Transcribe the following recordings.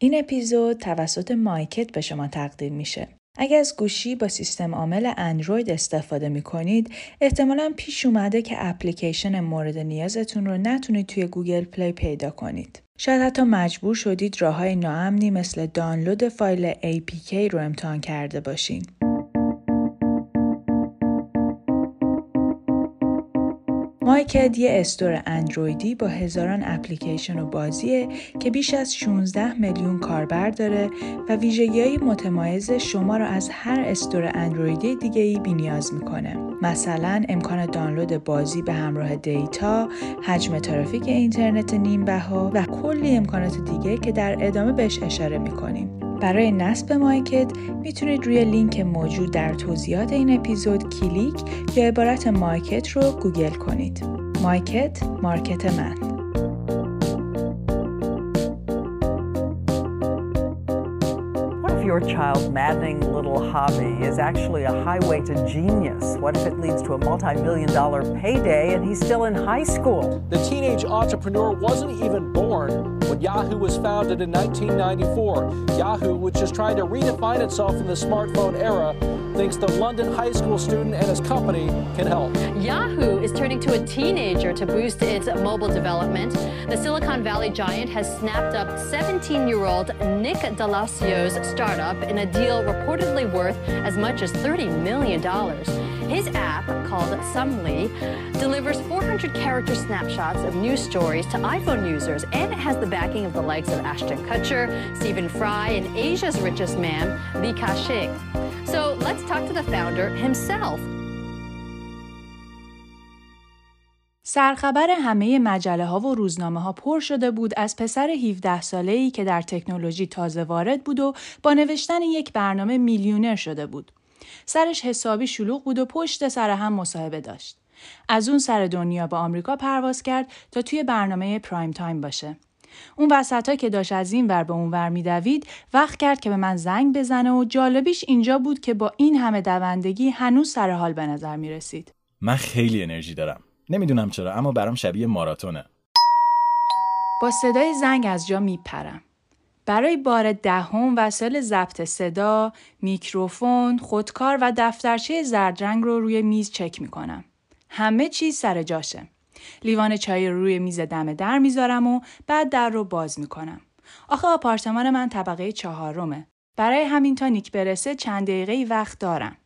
این اپیزود توسط مایکت به شما تقدیم میشه. اگر از گوشی با سیستم عامل اندروید استفاده می کنید احتمالا پیش اومده که اپلیکیشن مورد نیازتون رو نتونید توی گوگل پلی پیدا کنید. شاید حتی مجبور شدید راه های ناامنی مثل دانلود فایل APK رو امتحان کرده باشین. مایکت یه store اندرویدی با هزاران اپلیکیشن و بازیه که بیش از 16 میلیون کاربر داره و ویژگی های متمایز شما را از هر store اندرویدی دیگه ای بینیاز می‌کنه. مثلا امکان دانلود بازی به همراه data، حجم ترافیک اینترنت نیم بها و کلی امکانات دیگه که در ادامه بهش اشاره می‌کنیم. برای نصب مایکت می‌تونید روی لینک موجود در توضیحات این اپیزود کلیک یا عبارت مایکت رو گوگل کنید. مایکت مارکت من your child's maddening little hobby is actually a highway to genius? What if it leads to a multi million dollar payday and he's still in high school? The teenage entrepreneur wasn't even born when Yahoo was founded in 1994. Yahoo, which is trying to redefine itself in the smartphone era, thinks the London high school student and his company can help. Yahoo is turning to a teenager to boost its mobile development. The Silicon Valley giant has snapped up 17 year old Nick Delacio's startup in a deal reportedly worth as much as $30 million. His app, called Sumly, delivers 400 character snapshots of news stories to iPhone users, and it has the backing of the likes of Ashton Kutcher, Stephen Fry, and Asia's richest man, Li Ka-shing. So let's talk to the founder himself. سرخبر همه مجله ها و روزنامه ها پر شده بود از پسر 17 ساله ای که در تکنولوژی تازه وارد بود و با نوشتن یک برنامه میلیونر شده بود. سرش حسابی شلوغ بود و پشت سر هم مصاحبه داشت. از اون سر دنیا به آمریکا پرواز کرد تا توی برنامه پرایم تایم باشه. اون وسط که داشت از این ور به اون ور میدوید وقت کرد که به من زنگ بزنه و جالبیش اینجا بود که با این همه دوندگی هنوز سر حال به نظر می رسید. من خیلی انرژی دارم. نمی‌دونم چرا اما برام شبیه ماراتونه. با صدای زنگ از جا میپرم. برای بار دهم وسایل ضبط صدا، میکروفون، خودکار و دفترچه زردرنگ رو روی میز چک می‌کنم. همه چیز سر جاشه. لیوان چای رو روی میز دم در می‌ذارم و بعد در رو باز می‌کنم. آخه آپارتمان من طبقه چهارمه. برای همین تا نیک برسه چند دقیقه وقت دارم.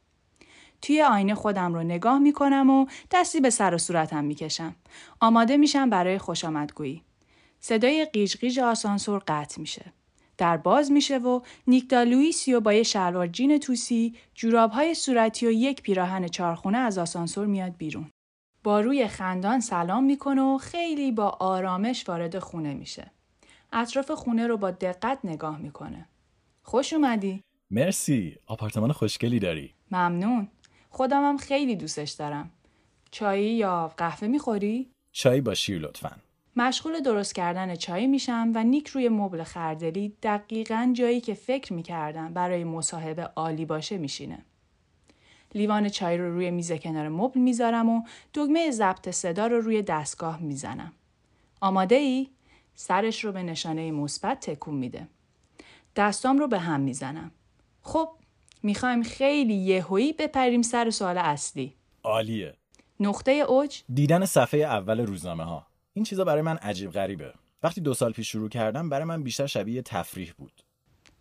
توی آینه خودم رو نگاه می‌کنم و دستی به سر و صورتم می‌کشم. آماده میشم برای خوش آمدگویی. صدای قیژ قیژ آسانسور قطع میشه. در باز میشه و نیک دالویسیو با یه شلوار جین توسی، جورابهای صورتی و یک پیراهن چارخونه از آسانسور میاد بیرون. با روی خندان سلام می‌کنه و خیلی با آرامش وارد خونه میشه. اطراف خونه رو با دقت نگاه می‌کنه. خوش اومدی؟ مرسی. آپارتمان خوشگلی داری. ممنون. خودمم خیلی دوستش دارم. چایی یا قهوه می‌خوری؟ چای با شیر لطفا. مشغول درست کردن چای میشم و نیک روی مبل خردلی دقیقا جایی که فکر می‌کردم برای مصاحبه عالی باشه میشینه. لیوان چای رو روی میز کنار مبل می‌ذارم و دگمه ضبط صدا رو روی دستگاه می‌زنم. آماده ای؟ سرش رو به نشانه مثبت تکون میده. دستام رو به هم می‌زنم. خب می‌خوایم خیلی یهویی بپریم سر سوال اصلی. عالیه. نقطه اوج دیدن صفحه اول روزنامه ها. این چیزا برای من عجیب غریبه. وقتی دو سال پیش شروع کردم برای من بیشتر شبیه تفریح بود.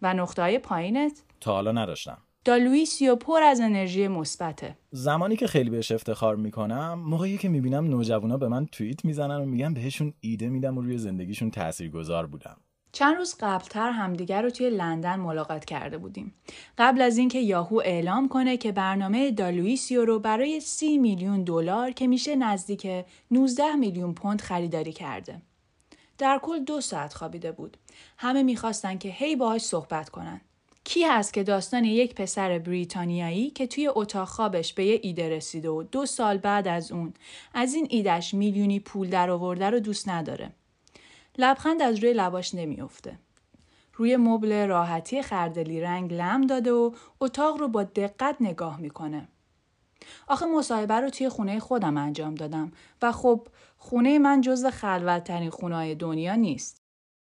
و نقطه های پایینت؟ تا حالا نداشتم. دالویسیو پر از انرژی مثبته. زمانی که خیلی بهش افتخار می‌کنم موقعی که می‌بینم نوجوانا به من توییت می‌زنن و میگن بهشون ایده میدم و روی زندگیشون تاثیرگذار بودم. چند روز قبلتر همدیگر رو توی لندن ملاقات کرده بودیم. قبل از اینکه یاهو اعلام کنه که برنامه دالویسیو رو برای 30 میلیون دلار که میشه نزدیک 19 میلیون پوند خریداری کرده. در کل دو ساعت خوابیده بود. همه می‌خواستن که هی باهاش صحبت کنن. کی هست که داستان یک پسر بریتانیایی که توی اتاق خوابش به یه ایده رسیده و دو سال بعد از اون از این ایدش میلیونی پول در آورده رو دوست نداره. لبخند از روی لباش نمیافته. روی مبل راحتی خردلی رنگ لم داده و اتاق رو با دقت نگاه می‌کنه. آخه مصاحبه رو توی خونه خودم انجام دادم و خب خونه من جز خلوتترین خونه دنیا نیست.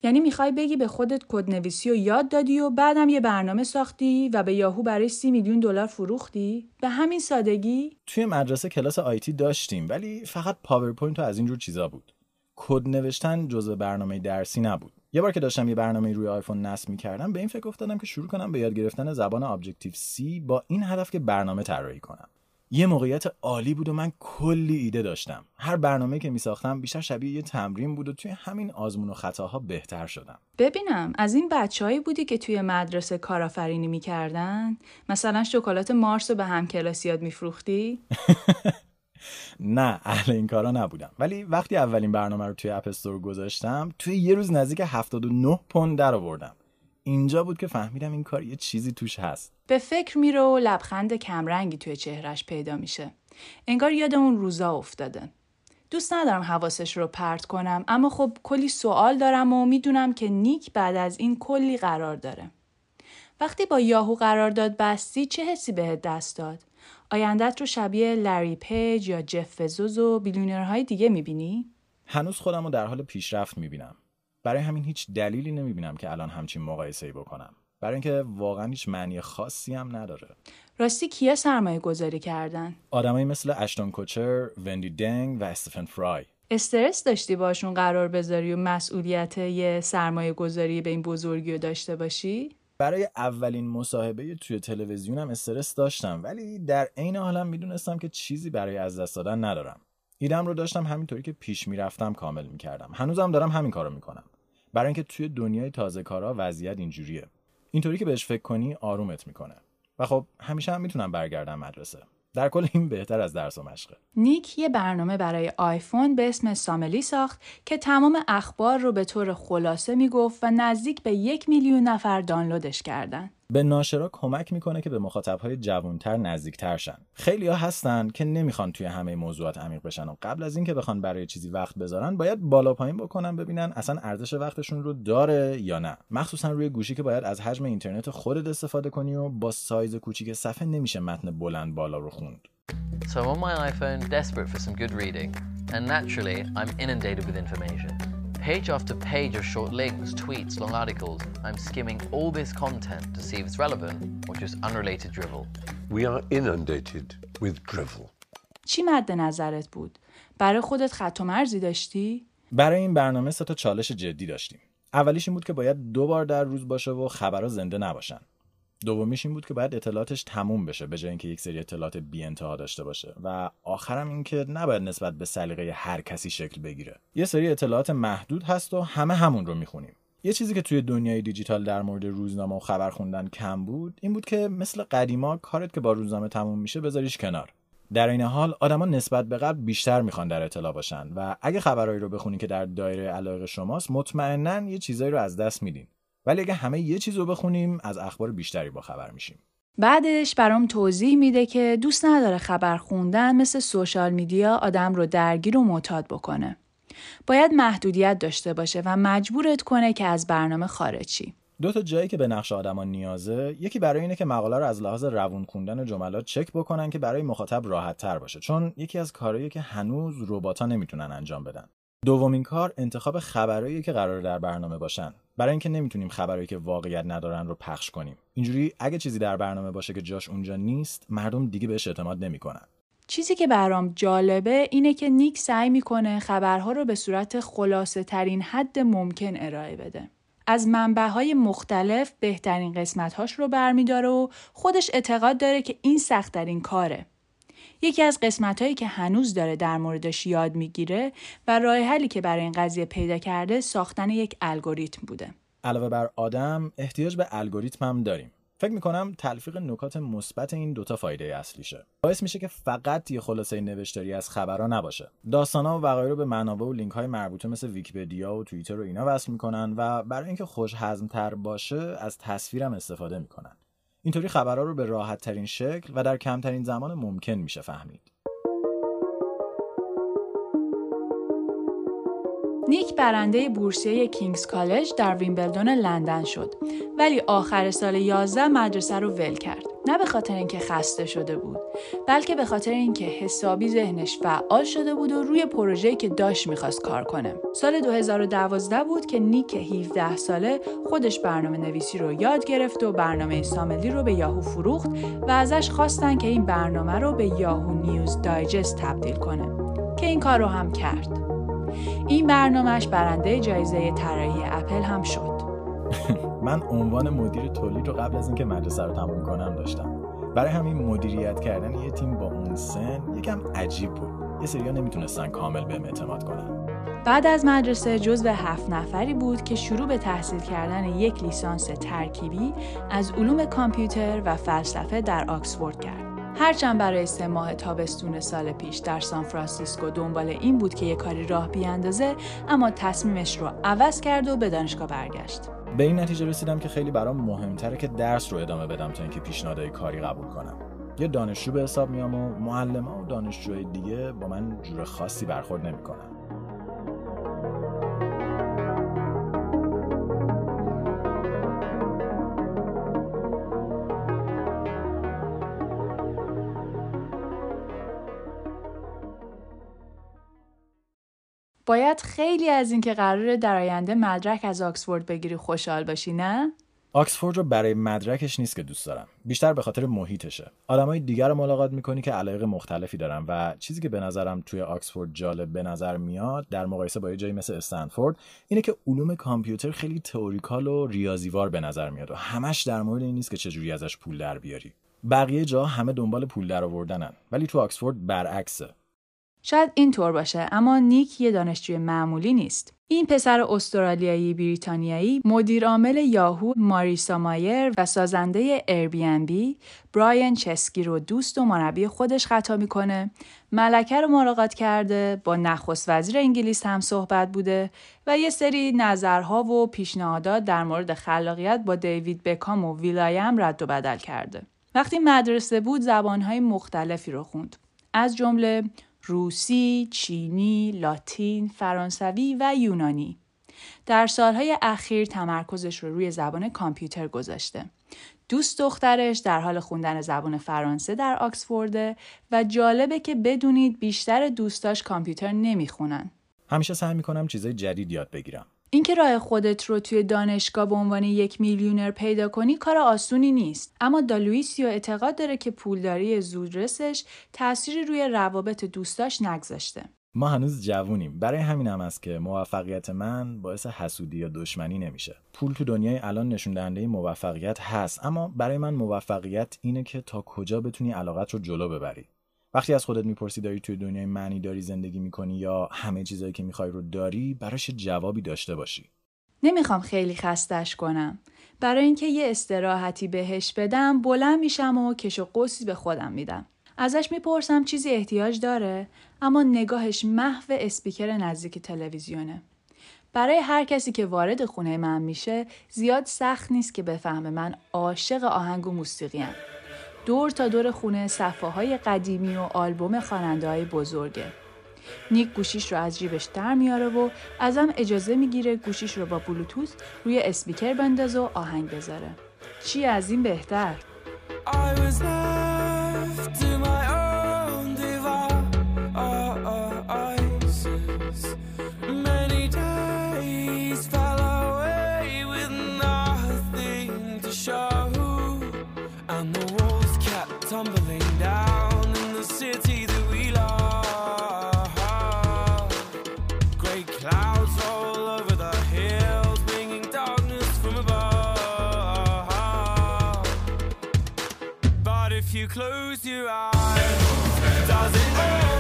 یعنی می‌خوای بگی به خودت کدنویسی و یاد دادی و بعدم یه برنامه ساختی و به یاهو برای سی میلیون دلار فروختی؟ به همین سادگی؟ توی مدرسه کلاس IT داشتیم ولی فقط پاورپوینت و از اینجور چیزا بود. کد نوشتن جزء برنامه درسی نبود. یه بار که داشتم یه برنامه روی آیفون نصب می‌کردم به این فکر افتادم که شروع کنم به یاد گرفتن زبان Objective-C با این هدف که برنامه طراحی کنم. یه موقعیت عالی بود و من کلی ایده داشتم هر برنامه که می ساختم بیشتر شبیه یه تمرین بود و توی همین آزمون و خطاها بهتر شدم ببینم از این بچههایی بودی که توی مدرسه کارآفرینی می‌کردن مثلا شکلات مارس رو به هم کلاسیات میفروختی نه اهل این کارا نبودم. ولی وقتی اولین برنامه رو توی اپستور گذاشتم توی یه روز نزدیک 79 پوند در آوردم. اینجا بود که فهمیدم این کار یه چیزی توش هست. به فکر میره و لبخند کمرنگی توی چهرش پیدا میشه. انگار یاد اون روزا افتاده. دوست ندارم حواسش رو پرت کنم اما خب کلی سوال دارم و می‌دونم که نیک بعد از این کلی قرار داره. وقتی با یاهو قرارداد بستی چه حسی بهت دست داد؟ آیندت رو شبیه لری پیج یا جف وزوز و بیلیونرهای دیگه می‌بینی؟ هنوز خودم رو در حال پیشرفت می‌بینم. برای همین هیچ دلیلی نمی‌بینم که الان همچین مقایسه ای بکنم. برای اینکه واقعا هیچ معنی خاصی هم نداره. راستی کیا سرمایه گذاری کردن؟ آدمایی مثل اشتون کوچر وندی دنگ و استفن فرای. استرس داشتی باشون قرار بذاری و مسئولیت یه سرمایه گذاری به این بزرگی رو داشته باشی؟ برای اولین مصاحبه توی تلویزیونم استرس داشتم ولی در عین حالم می‌دونستم که چیزی برای از دست دادن ندارم. ایدم رو داشتم همینطوری که پیش می‌رفتم کامل می‌کردم. هنوزم دارم همین کارو می‌کنم. برای اینکه توی دنیای تازه کارا وضعیت اینجوریه. اینطوری که بهش فکر کنی آرومت می‌کنه. و خب همیشه هم می‌تونم برگردم مدرسه. در کل این بهتر از درس و مشقه. نیک یه برنامه برای آیفون به اسم ساملی ساخت که تمام اخبار رو به طور خلاصه می‌گفت و نزدیک به یک میلیون نفر دانلودش کردن. به ناشرا کمک می‌کنه که به مخاطبهای جوانتر نزدیکتر شن. خیلی ها هستن که نمی‌خوان توی همه موضوعات عمیق بشن و قبل از اینکه بخوان برای چیزی وقت بذارن باید بالا پایین بکنن ببینن اصلا ارزش وقتشون رو داره یا نه. مخصوصا روی گوشی که باید از حجم اینترنت خودت استفاده کنی و با سایز کوچیک صفحه نمیشه متن بلند بالا رو خوند. So my iPhone, desperate for some good reading, and naturally, I'm inundated with information. Page after page of short links, tweets, long articles. I'm skimming all this content to see if it's relevant or just unrelated drivel. We are inundated with drivel. چی مد نظرت بود؟ برای خودت خط و مرزی داشتی؟ برای این برنامه سه تا چالش جدی داشتیم. اولیش این بود که باید دو بار در روز باشه و خبرها زنده نباشن. دومیش این بود که باید اطلاعاتش تموم بشه به جای اینکه یک سری اطلاعات بی انتها داشته باشه. و آخرم این که نباید نسبت به سلیقه هر کسی شکل بگیره. یه سری اطلاعات محدود هست و همه همون رو می‌خونیم. یه چیزی که توی دنیای دیجیتال در مورد روزنامه و خبر خوندن کم بود این بود که مثل قدیما کارت که با روزنامه تموم میشه بذاریش کنار. در این حال آدما نسبت به قبل بیشتر می‌خوان در اطلاع باشن و اگه خبرهایی رو بخونی که در دایره علاقه شماست مطمئنا یه چیزایی رو از دست میدین. ولی اگه همه یه چیز رو بخونیم از اخبار بیشتری با خبر میشیم بعدش برام توضیح میده که دوست نداره خبر خوندن مثل سوشال میدیا آدم رو درگیر و معتاد بکنه. باید محدودیت داشته باشه و مجبورت کنه که از برنامه خارجی. دو تا جایی که به نقش آدما نیازه یکی برای اینه که مقاله رو از لحاظ روون خوندن جملات چک بکنن که برای مخاطب راحت تر باشه چون یکی از کارهایی که هنوز ربات‌ها نمی‌تونن انجام بدن دومین کار انتخاب خبرایی که قرار در برنامه باشن برای اینکه نمی‌تونیم خبرایی که واقعیت ندارن رو پخش کنیم اینجوری اگه چیزی در برنامه باشه که جاش اونجا نیست مردم دیگه بهش اعتماد نمی‌کنن چیزی که برام جالبه اینه که نیک سعی می‌کنه خبرها رو به صورت خلاصه ترین حد ممکن ارائه بده. از منبع مختلف بهترین قسمتهاش رو برمیداره و خودش اعتقاد داره که این سختترین کاره. یکی از قسمت هایی که هنوز داره در موردش یاد می‌گیره و راه حلی که برای این قضیه پیدا کرده ساختن یک الگوریتم بوده. علاوه بر آدم احتیاج به الگوریتم هم داریم. فکر می‌کنم تلفیق نکات مثبت این دوتا فایده اصلیشه باعث میشه که فقط یه خلاصه نوشتاری از خبرها نباشه داستانا و وغیره رو به منابع و لینک های مربوطه مثل ویکیپدیا و توییتر و اینا وصل می‌کنن و برای اینکه خوش تر باشه از تصویرم استفاده می‌کنن اینطوری خبرها رو به راحت ترین شکل و در کمترین زمان ممکن میشه فهمید. نیک برنده بورسیه کینگز کالج در ویمبلدون لندن شد ولی آخر سال 11 مدرسه رو ول کرد. نه به خاطر اینکه خسته شده بود بلکه به خاطر اینکه حسابی ذهنش فعال شده بود و روی پروژه‌ای که داشت می‌خواست کار کنه. سال 2012 بود که نیک 17 ساله خودش برنامه نویسی رو یاد گرفت و برنامه ساملی رو به یاهو فروخت و ازش خواستن که این برنامه رو به یاهو نیوز دایجست تبدیل کنه که این کار رو هم کرد. این برنامهش برنده جایزه طراحی اپل هم شد. من عنوان مدیر تولید رو قبل از اینکه مدرسه رو تموم کنم داشتم برای همین مدیریت کردن یه تیم با اون سن یکم عجیب بود یه سریا نمی‌تونستن کامل بهم اعتماد کنن بعد از مدرسه جزو هفت نفری بود که شروع به تحصیل کردن یک لیسانس ترکیبی از علوم کامپیوتر و فلسفه در آکسفورد کرد. هرچند برای سه ماه تابستون سال پیش در سان فرانسیسکو دنبال این بود که یه کاری راه بیاندازه اما تصمیمش رو عوض کرد و به دانشگاه برگشت. به این نتیجه رسیدم که خیلی برام مهمتره که درس رو ادامه بدم تا اینکه پیشنهادهای کاری قبول کنم. یه دانشجو به حساب میام و معلم و دانشجوهای دیگه با من جور خاصی برخورد نمی‌کنن. باید خیلی از اینکه قراره در آینده مدرک از آکسفورد بگیری خوشحال باشی نه؟ آکسفورد رو برای مدرکش نیست که دوست دارم. بیشتر به خاطر محیطشه. آدمای دیگر رو ملاقات می‌کنی که علایق مختلفی دارن و چیزی که به نظرم توی آکسفورد جالب به نظر میاد در مقایسه با یه جایی مثل استنفورد اینه که علوم کامپیوتر خیلی تئوریکال و ریاضیوار به نظر میاد و همش در مورد این نیست که چجوری ازش پول در بیاری. بقیه جا همه دنبال پول در آوردنن ولی تو آکسفورد برعکسه. شاید اینطور باشه اما نیک یه دانشجوی معمولی نیست. این پسر استرالیایی بریتانیایی مدیر عامل یاهو ماریسا مایر و سازنده بی براین چسکی رو دوست و مربی خودش خطا می‌کنه. ملکه رو ملاقات کرده با نخست وزیر انگلیس هم صحبت بوده و یه سری نظرها و پیشنهادات در مورد خلاقیت با دیوید بکام و ویلایم رد و بدل کرده. وقتی مدرسه بود زبانهای مختلفی رو خوند. از جمله روسی، چینی، لاتین، فرانسوی و یونانی. در سالهای اخیر تمرکزش رو روی زبان کامپیوتر گذاشته. دوست دخترش در حال خوندن زبان فرانسه در آکسفورده و جالبه که بدونید بیشتر دوستاش کامپیوتر نمی‌خونن. همیشه سعی می‌کنم چیزای جدید یاد بگیرم. اینکه راه خودت رو توی دانشگاه به عنوان یک میلیونر پیدا کنی کار آسونی نیست. اما دالویسیو اعتقاد داره که پولداری زودرسش تأثیری روی روابط دوستاش نگذاشته. ما هنوز جوونیم. برای همین هم است که موفقیت من باعث حسودی یا دشمنی نمیشه. پول تو دنیای الان نشون دهنده موفقیت هست اما برای من موفقیت اینه که تا کجا بتونی علاقت رو جلو ببری. وقتی از خودت می‌پرسی داری توی دنیای معنی داری زندگی می‌کنی یا همه چیزایی که می‌خوای رو داری براش جوابی داشته باشی. نمی‌خوام خیلی خستش کنم. برای اینکه یه استراحتی بهش بدم بلند میشم و کش و قوسی به خودم میدم. ازش می‌پرسم چیزی احتیاج داره اما نگاهش محو اسپیکر نزدیک تلویزیونه. برای هر کسی که وارد خونه من میشه زیاد سخت نیست که بفهمه من عاشق آهنگ و موسیقیم. دور تا دور خونه صفحه قدیمی و آلبوم خواننده های بزرگه. نیک گوشیش رو از جیبش در میاره و ازم اجازه می‌گیره گوشیش رو با بلوتوث روی اسپیکر بندازه و آهنگ بذاره. چی از این بهتر؟ ما you close your eyes, does it hurt?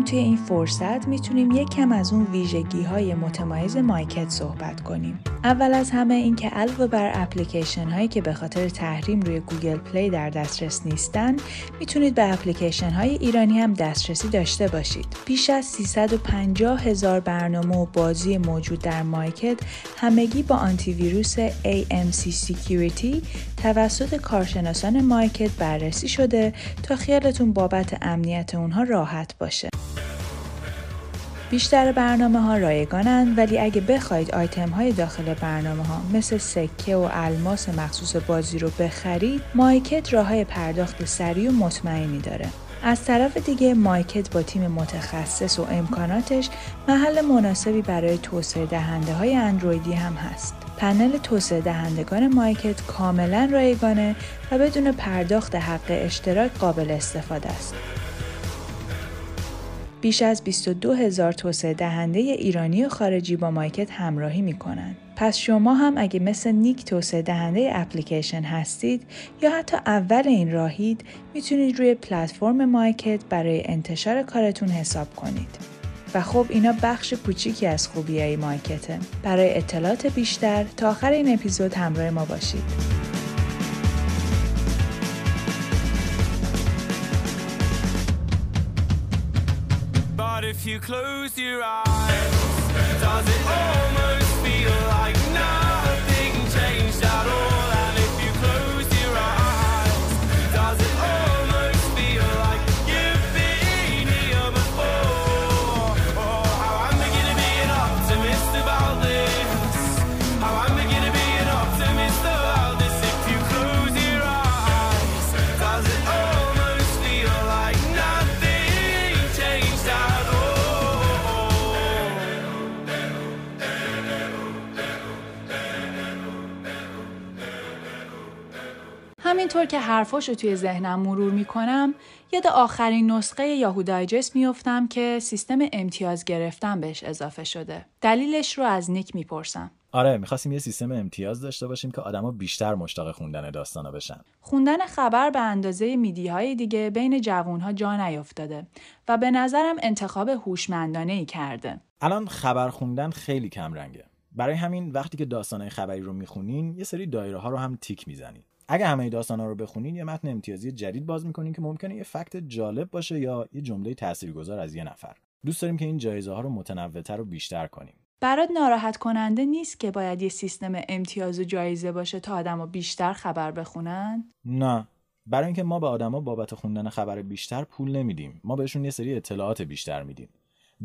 هم توی این فرصت می‌تونیم یک کم از اون ویژگی های متمایز مایکت صحبت کنیم. اول از همه اینکه علاوه بر اپلیکیشن هایی که به خاطر تحریم روی گوگل پلی در دسترس نیستن، می‌تونید به اپلیکیشن های ایرانی هم دسترسی داشته باشید. بیش از 350 هزار برنامه و بازی موجود در مایکت همگی با آنتی ویروس AMC Security توسط کارشناسان مایکت بررسی شده تا خیالتون بابت امنیت اونها راحت باشه. بیشتر برنامه ها رایگانند ولی اگه بخواید آیتم های داخل برنامه ها مثل سکه و الماس مخصوص بازی رو بخرید مایکت راه های پرداخت سریع و مطمئنی داره. از طرف دیگه مایکت با تیم متخصص و امکاناتش محل مناسبی برای توسعه دهنده های اندرویدی هم هست. پنل توسعه دهندگان مایکت کاملا رایگانه و بدون پرداخت حق اشتراک قابل استفاده است. بیش از 22 هزار توسعه دهنده ایرانی و خارجی با مایکت همراهی می کنند. پس شما هم اگه مثل نیک توسعه دهنده اپلیکیشن هستید یا حتی اول این راهید می‌تونید روی پلتفرم مایکت برای انتشار کارتون حساب کنید. و خب اینا بخش کوچیکی از خوبی های مایکته. برای اطلاعات بیشتر تا آخر این اپیزود همراه ما باشید. If you close your eyes, does it almost feel همینطور که حرفاش رو توی ذهنم مرور می‌کنم یاد آخرین نسخه یاهو دایجست میفتم که سیستم امتیاز گرفتن بهش اضافه شده. دلیلش رو از نیک می‌پرسم. آره می‌خواستیم یه سیستم امتیاز داشته باشیم که آدما بیشتر مشتاق خوندن داستانا بشن. خوندن خبر به اندازه میدی های دیگه بین جوانها جا نیافتاده و به نظرم انتخاب هوشمندانه ای کرده. الان خبر خوندن خیلی کم رنگه برای همین وقتی که داستانهای خبری رو می‌خونین یه سری دایره ها رو هم تیک می‌زنین. اگه همه داستانا رو بخونین یه متن امتیازی جدید باز می‌کنین که ممکنه یه فکت جالب باشه یا یه جمله تاثیرگذار از یه نفر. دوست داریم که این جایزه ها رو متنوعتر و بیشتر کنیم. برات ناراحت کننده نیست که باید یه سیستم امتیاز و جایزه باشه تا آدما بیشتر خبر بخونن؟ نه. برای اینکه ما به آدما بابت خوندن خبر بیشتر پول نمیدیم. ما بهشون یه سری اطلاعات بیشتر میدیم.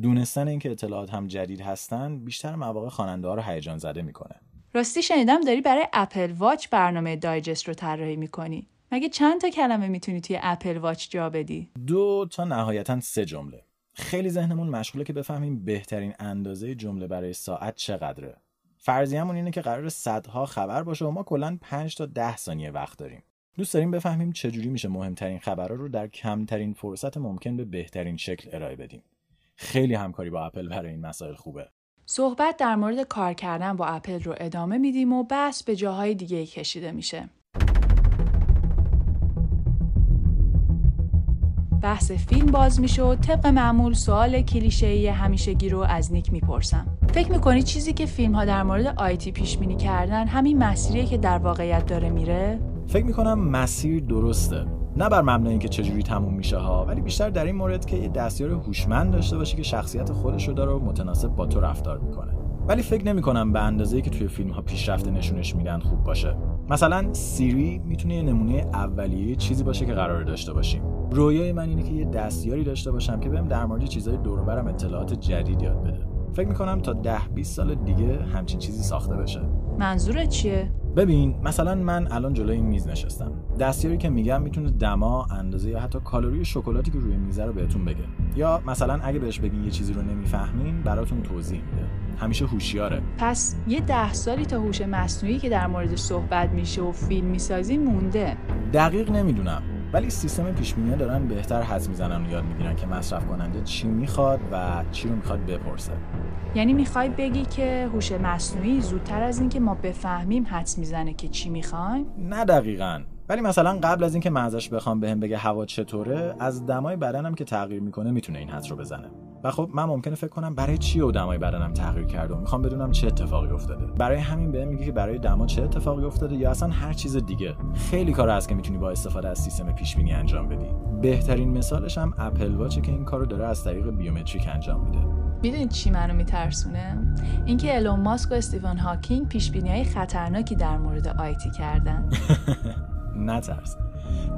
دونستن اینکه اطلاعات هم جدید هستن بیشتر مواقع خواننده ها رو هیجان زده می‌کنه. راستی شنیدم داری برای اپل واچ برنامه دایجست رو طراحی می‌کنی. مگه چند تا کلمه می‌تونی توی اپل واچ جا بدی؟ دو تا نهایتا سه جمله. خیلی ذهنمون مشغوله که بفهمیم بهترین اندازه جمله برای ساعت چقدره. فرضیه‌مون اینه که قرار صدها خبر باشه و ما کلا 5 تا 10 ثانیه وقت داریم. دوست داریم بفهمیم چجوری میشه مهمترین خبرها رو در کمترین فرصت ممکن به بهترین شکل ارائه بدیم. خیلی همکاری با اپل برای این مسائل خوبه. صحبت در مورد کار کردن با اپل رو ادامه میدیم و بحث به جاهای دیگه کشیده میشه. بحث فیلم باز میشه و طبق معمول سوال کلیشه‌ای همیشگی رو از نیک می‌پرسم. فکر می‌کنی چیزی که فیلم ها در مورد آیتی پیش بینی کردن همین مسیریه که در واقعیت داره میره؟ فکر می‌کنم مسیر درسته. نه بر مبنای اینکه چجوری تموم میشه ها ولی بیشتر در این مورد که یه دستیار هوشمند داشته باشه که شخصیت خودش رو داره و متناسب با تو رفتار می‌کنه. ولی فکر نمی کنم به اندازه‌ای که توی فیلم ها پیشرفته نشونش میدن خوب باشه. مثلا سیری می‌تونه یه نمونه اولیه چیزی باشه که قرار داشته باشیم. رویای من اینه که یه دستیاری داشته باشم که بهم در مورد چیزهای دور برم اطلاعات جدید یاد بده. فکر می‌کنم تا ده 20 سال دیگه همچین چیزی ساخته بشه. منظورت چیه؟ ببین مثلا من الان جلوی این میز نشستم. دستیاری که میگم می‌تونه دما اندازه یا حتی کالری شکلاتی که روی میزه رو بهتون بگه. یا مثلا اگه بهش بگین یه چیزی رو نمی‌فهمین براتون توضیح میده. همیشه هوشیاره. پس یه ده سالی تا هوش مصنوعی که در مورد صحبت میشه و فیلم می‌سازی مونده. دقیق نمی‌دونم. ولی سیستم پیش دارن بهتر حد می‌زنن و یاد می‌گیرن که مصرف کننده چی می‌خواد و چی رو می‌خواد بپرسه. یعنی می‌خوای بگی که هوش مصنوعی زودتر از اینکه ما بفهمیم حدس می‌زنه که چی می‌خوایم؟ نه دقیقا. ولی مثلا قبل از اینکه من ازش بخوام بهم بگه هوا چطوره از دمای بدنم که تغییر می‌کنه می‌تونه این حد رو بزنه. و خب من ممکنه فکر کنم برای چی و دمای بدنم تغییر کرده و می‌خوام بدونم چه اتفاقی افتاده. برای همین بهم میگه که برای دما چه اتفاقی افتاده یا اصلا هر چیز دیگه. خیلی کار هست که می‌تونی با استفاده از سیستم پیش بینی انجام بدی. بهترین مثالش هم اپل واچه که این کارو داره از طریق بیومتریک انجام میده. می‌دونید چی منو میترسونه؟ اینکه الون ماسک و استیون هاکینگ پیش های خطرناکی در مورد آیتی کردن. نترس.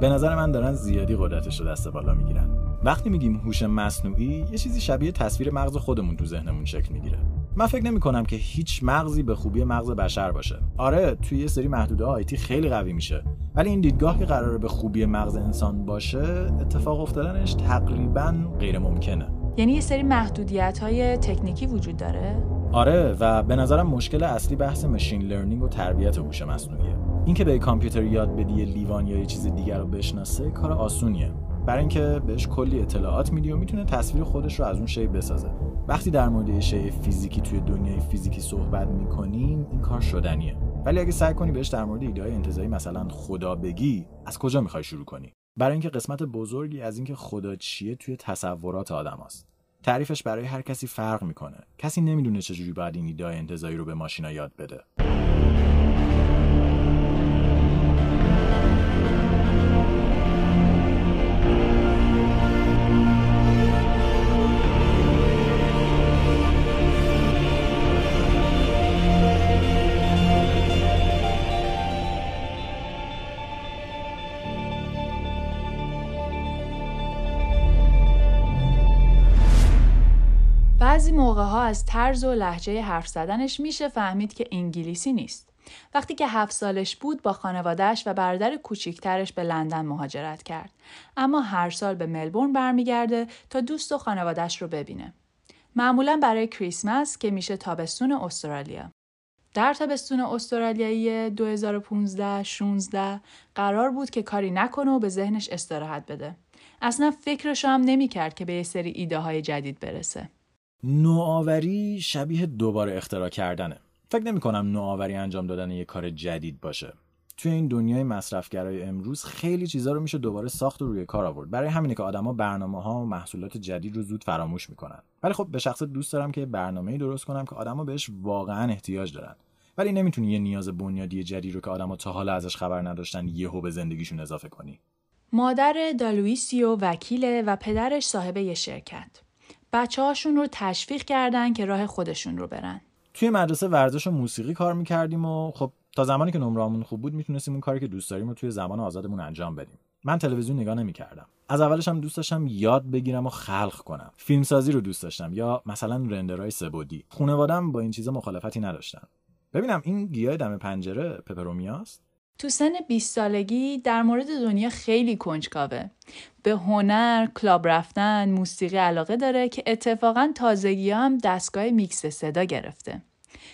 به نظر من دارن زیادی قدرتش رو دست بالا می‌گیرن. وقتی میگیم هوش مصنوعی یه چیزی شبیه تصویر مغز خودمون تو ذهنمون شکل می‌گیره. من فکر نمی کنم که هیچ مغزی به خوبی مغز بشر باشه. آره توی یه سری محدوده آیتی خیلی قوی میشه. ولی این دیدگاه که قراره به خوبی مغز انسان باشه اتفاق افتادنش تقریبا غیر ممکنه یعنی یه سری محدودیت های تکنیکی وجود داره؟ آره و به نظرم مشکل اصلی بحث ماشین لرنینگ و تربیت هوش مصنوعیه. اینکه به کامپیوتر یاد بدی لیوان یا یه چیز دیگر رو بشناسه کار آسونیه. برای اینکه بهش کلی اطلاعات میدی و می‌تونه تصویر خودش رو از اون شی بسازه. وقتی در مورد شی فیزیکی توی دنیای فیزیکی صحبت می‌کنیم این کار شدنیه. ولی اگه سعی کنی بهش در مورد ایده های انتظایی مثلا خدا بگی از کجا می‌خوای شروع کنی؟ برای اینکه قسمت بزرگی از اینکه خدا چیه توی تصورات آدم هست. تعریفش برای هر کسی فرق می‌کنه کسی نمی‌دونه چجوری باید این ایده انتظایی رو به ماشینا یاد بده بعضی موقع ها از طرز و لحجه حرف زدنش میشه فهمید که انگلیسی نیست. وقتی که هفت سالش بود با خانوادهش و برادر کوچیکترش به لندن مهاجرت کرد. اما هر سال به ملبورن برمیگرده تا دوست و خانوادهش رو ببینه. معمولا برای کریسمس که میشه تابستون استرالیا. در تابستون استرالیایی 2015-16 قرار بود که کاری نکنه و به ذهنش استراحت بده. اصلا فکرش هم نمی کرد که به یه سری ایده های جدید برسه. نوآوری شبیه دوباره اختراع کردنه. فکر نمی کنم نوآوری انجام دادن یه کار جدید باشه. توی این دنیای مصرفگرای امروز خیلی چیزا رو میشه دوباره ساخت و روی کار آورد. برای همینه که آدما برنامه ها و محصولات جدید رو زود فراموش می‌کنن. ولی خب به شخص دوست دارم که برنامه‌ای درست کنم که آدما بهش واقعا احتیاج دارن. ولی نمی‌تونی یه نیاز بنیادی جدید رو که آدما تا حالا ازش خبر نداشتن یهو به زندگیشون اضافه کنی. مادر دالویسیو وکیله و پدرش صاحب یه شرکت. بچه هاشون رو تشویق کردن که راه خودشون رو برن. توی مدرسه ورزش و موسیقی کار می‌کردیم و خب تا زمانی که نمرامون خوب بود می‌تونستیم اون کاری که دوست داریم و توی زمان آزادمون انجام بدیم. من تلویزیون نگاه نمی‌کردم. از اولش هم دوست داشتم یاد بگیرم و خلق کنم. فیلمسازی رو دوست داشتم یا مثلا رندرهای سبودی. خانواده‌ام با این چیزا مخالفتی نداشتن. ببینم این گیاه دم پنجره پپرومیاست تو سن 20 سالگی در مورد دنیا خیلی کنجکاوه. به هنر، club رفتن، موسیقی علاقه داره که اتفاقا تازگی هم دستگاه میکس صدا گرفته.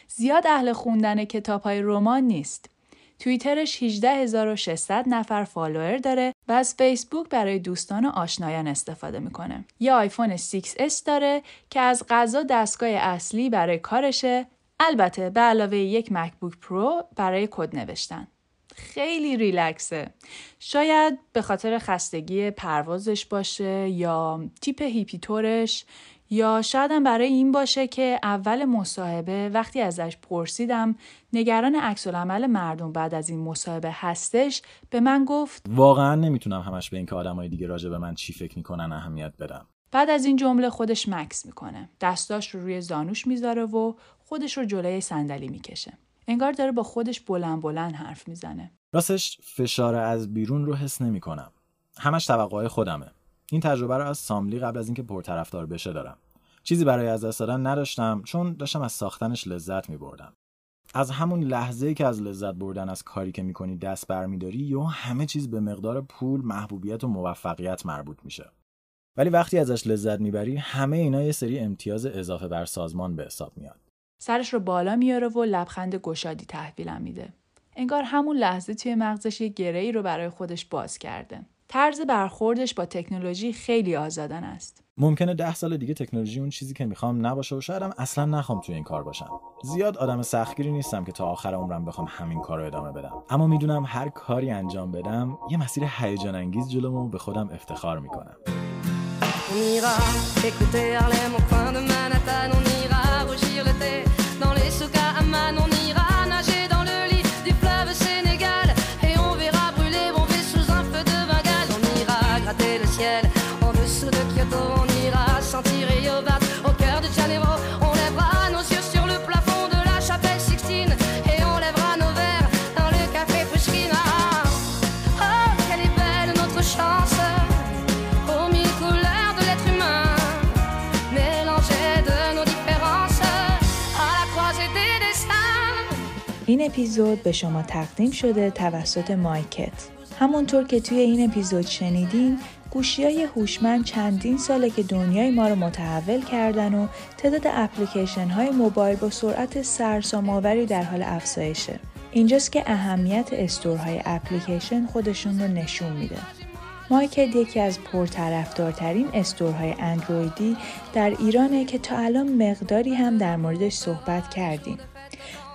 زیاد اهل خوندن کتاب های رمان نیست. توییترش 18600 نفر follower داره و از فیسبوک برای دوستان و آشنایان استفاده می‌کنه. یه آیفون 6S داره که از قضا دستگاه اصلی برای کارشه البته به علاوه یک MacBook Pro برای کد نوشتن. خیلی ریلکسه. شاید به خاطر خستگی پروازش باشه یا تیپ hipster ش یا شاید برای این باشه که اول مصاحبه وقتی ازش پرسیدم نگران عکس‌العمل مردم بعد از این مصاحبه هستش به من گفت واقعا نمی‌تونم همش به اینکه آدمای دیگه راجع به من چی فکر می‌کنن اهمیت بدم. بعد از این جمله خودش مکس می‌کنه. دستاش رو روی زانوش می‌ذاره و خودش رو جلوی صندلی می‌کشه. انگار داره با خودش بلند بلند حرف می‌زنه. راستش فشار از بیرون رو حس نمی کنم همش توقعهای خودمه. این تجربه رو از ساملی قبل از اینکه پرطرفدار بشه دارم. چیزی برای از دست دادن نداشتم چون داشتم از ساختنش لذت می بردم. از همون لحظه که از لذت بردن از کاری که می‌کنی دست برمیداری یا همه چیز به مقدار پول محبوبیت و موفقیت مربوط میشه. ولی وقتی ازش لذت می‌بری همه اینا یه سری امتیاز اضافه بر سازمان به حساب میاد. سرش رو بالا میاره و لبخند گشادی تحویلم میده. انگار همون لحظه توی مغزش یه گره رو برای خودش باز کرده. طرز برخوردش با تکنولوژی خیلی آزادان است. ممکنه ده سال دیگه تکنولوژی اون چیزی که می‌خوام نباشه و شایدم اصلا نخوام توی این کار باشم زیاد آدم سختگیری نیستم که تا آخر عمرم بخوام همین کار رو ادامه بدم اما می‌دونم هر کاری انجام بدم یه مسیر هیجان انگیز جلومو به خودم افتخار می‌کنم این اپیزود به شما تقدیم شده توسط مایکت. همونطور که توی این اپیزود شنیدین گوشی های هوشمند چندین ساله که دنیای ما رو متحول کردن و تعداد اپلیکیشن های موبایل با سرعت سرسام‌آوری در حال افزایشه. اینجاست که اهمیت استورهای اپلیکیشن خودشون رو نشون میده. مایکت یکی از پرطرفدارترین استورهای اندرویدی در ایرانه که تا الان مقداری هم در موردش صحبت کردیم.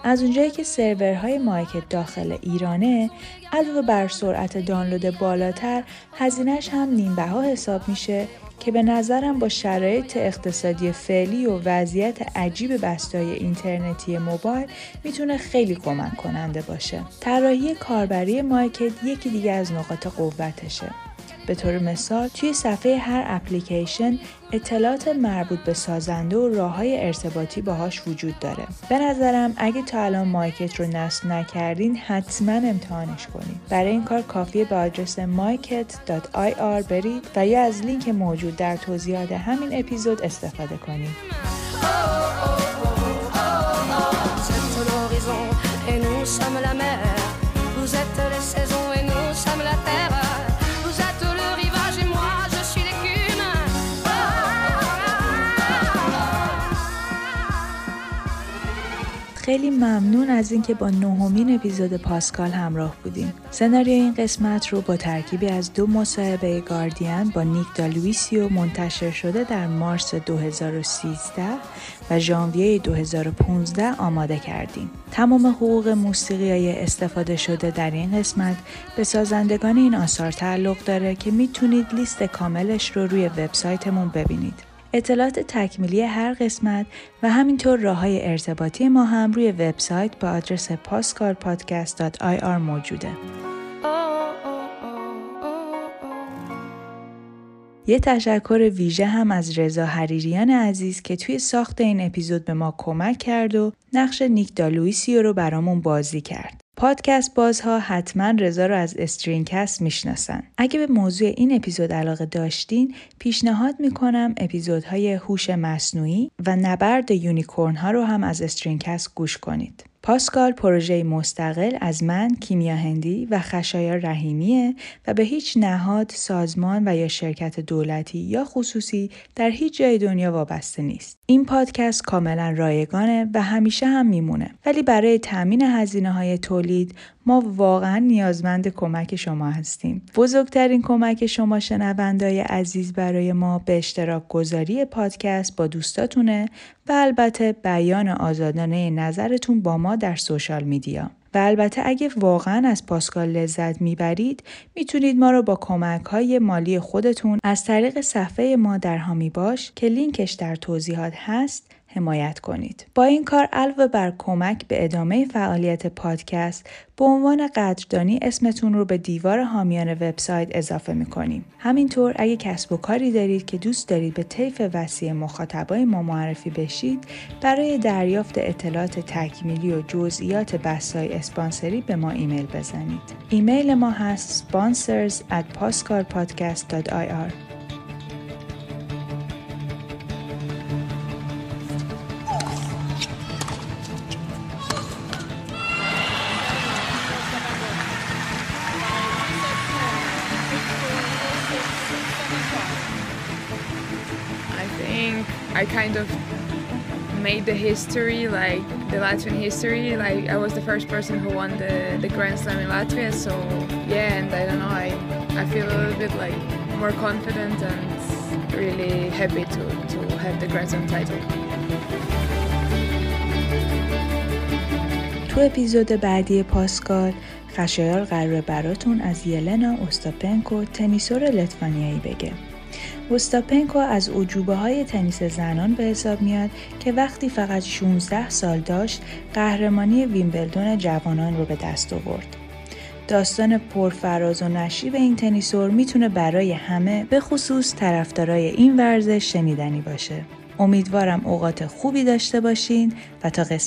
از اونجایی که سرورهای مایکت داخل ایرانه علاوه بر سرعت دانلود بالاتر هزینه‌ش هم نیم‌بها حساب میشه که به نظرم با شرایط اقتصادی فعلی و وضعیت عجیب بسته‌های اینترنتی موبایل می‌تونه خیلی کمک کننده باشه. طراحی کاربری مایکت یکی دیگه از نقاط قوتشه. به طور مثال توی صفحه هر اپلیکیشن اطلاعات مربوط به سازنده و راه های ارتباطی باهاش وجود داره. به نظرم اگه تا الان مایکت رو نصب نکردین حتما امتحانش کنید. برای این کار کافیه به آدرس myket.ir برید و یا از لینک موجود در توضیحات همین اپیزود استفاده کنید. خیلی ممنون از اینکه با نهمین اپیزود پاسکال همراه بودیم. سناریوی این قسمت رو با ترکیبی از دو مصاحبه گاردین با نیک دالویسیو منتشر شده در مارس 2013 و ژانویه 2015 آماده کردیم. تمام حقوق موسیقی های استفاده شده در این قسمت به سازندگان این آثار تعلق داره که می‌تونید لیست کاملش رو روی وبسایتمون ببینید. اطلاعات تکمیلی هر قسمت و همینطور راه های ارتباطی ما هم روی وبسایت با آدرس pascalpodcast.ir موجوده. یه تشکر ویژه هم از رضا حریریان عزیز که توی ساخت این اپیزود به ما کمک کرد و نقش نیک دالویسیو رو برامون بازی کرد. پادکست بازها حتما رضا رو از استرینگ‌کست می‌شناسن. اگه به موضوع این اپیزود علاقه داشتین پیشنهاد می‌کنم اپیزودهای هوش مصنوعی و نبرد unicorn ها رو هم از استرینگ‌کست گوش کنید. پاسکال پروژه مستقل از من کیمیا هندی و خشایار رحیمیه و به هیچ نهاد، سازمان و یا شرکت دولتی یا خصوصی در هیچ جای دنیا وابسته نیست. این پادکست کاملا رایگانه و همیشه هم میمونه ولی برای تامین هزینه های تولید ما واقعا نیازمند کمک شما هستیم. بزرگترین کمک شما شنوندای عزیز برای ما به اشتراک گذاری پادکست با دوستاتونه و البته بیان آزادانه نظرتون با ما در سوشال میدیا. و البته اگه واقعا از پاسکال لذت می‌برید می‌تونید ما رو با کمک های مالی خودتون از طریق صفحه ما در هامی باش که لینکش در توضیحات هست حمایت کنید. با این کار علاوه بر کمک به ادامه فعالیت پادکست به عنوان قدردانی اسمتون رو به دیوار حامیان وبسایت اضافه می‌کنیم. همینطور اگه کسب و کاری دارید که دوست دارید به طیف وسیع مخاطبای ما معرفی بشید برای دریافت اطلاعات تکمیلی و جزئیات بحث‌های اسپانسری به ما ایمیل بزنید. ایمیل ما هست sponsors I kind of made the history, like the Latvian history. Like I was the first person who won the, the Grand Slam in Latvia. So yeah, and I don't know, I I feel a little bit like more confident and really happy to, to have the Grand Slam title. تو اپیزود بعدی پاسکال خشایار قرار براتون از یلنا اوستاپنکو تنیسور لتوانیایی بگه. اوستاپنکو از عجوبه های تنیس زنان به حساب میاد که وقتی فقط 16 سال داشت قهرمانی ویمبلدون جوانان رو به دست آورد. داستان پرفراز و نشیب این تنیسور می‌تونه برای همه به خصوص طرفدارای این ورزش شنیدنی باشه. امیدوارم اوقات خوبی داشته باشین و تا قسمت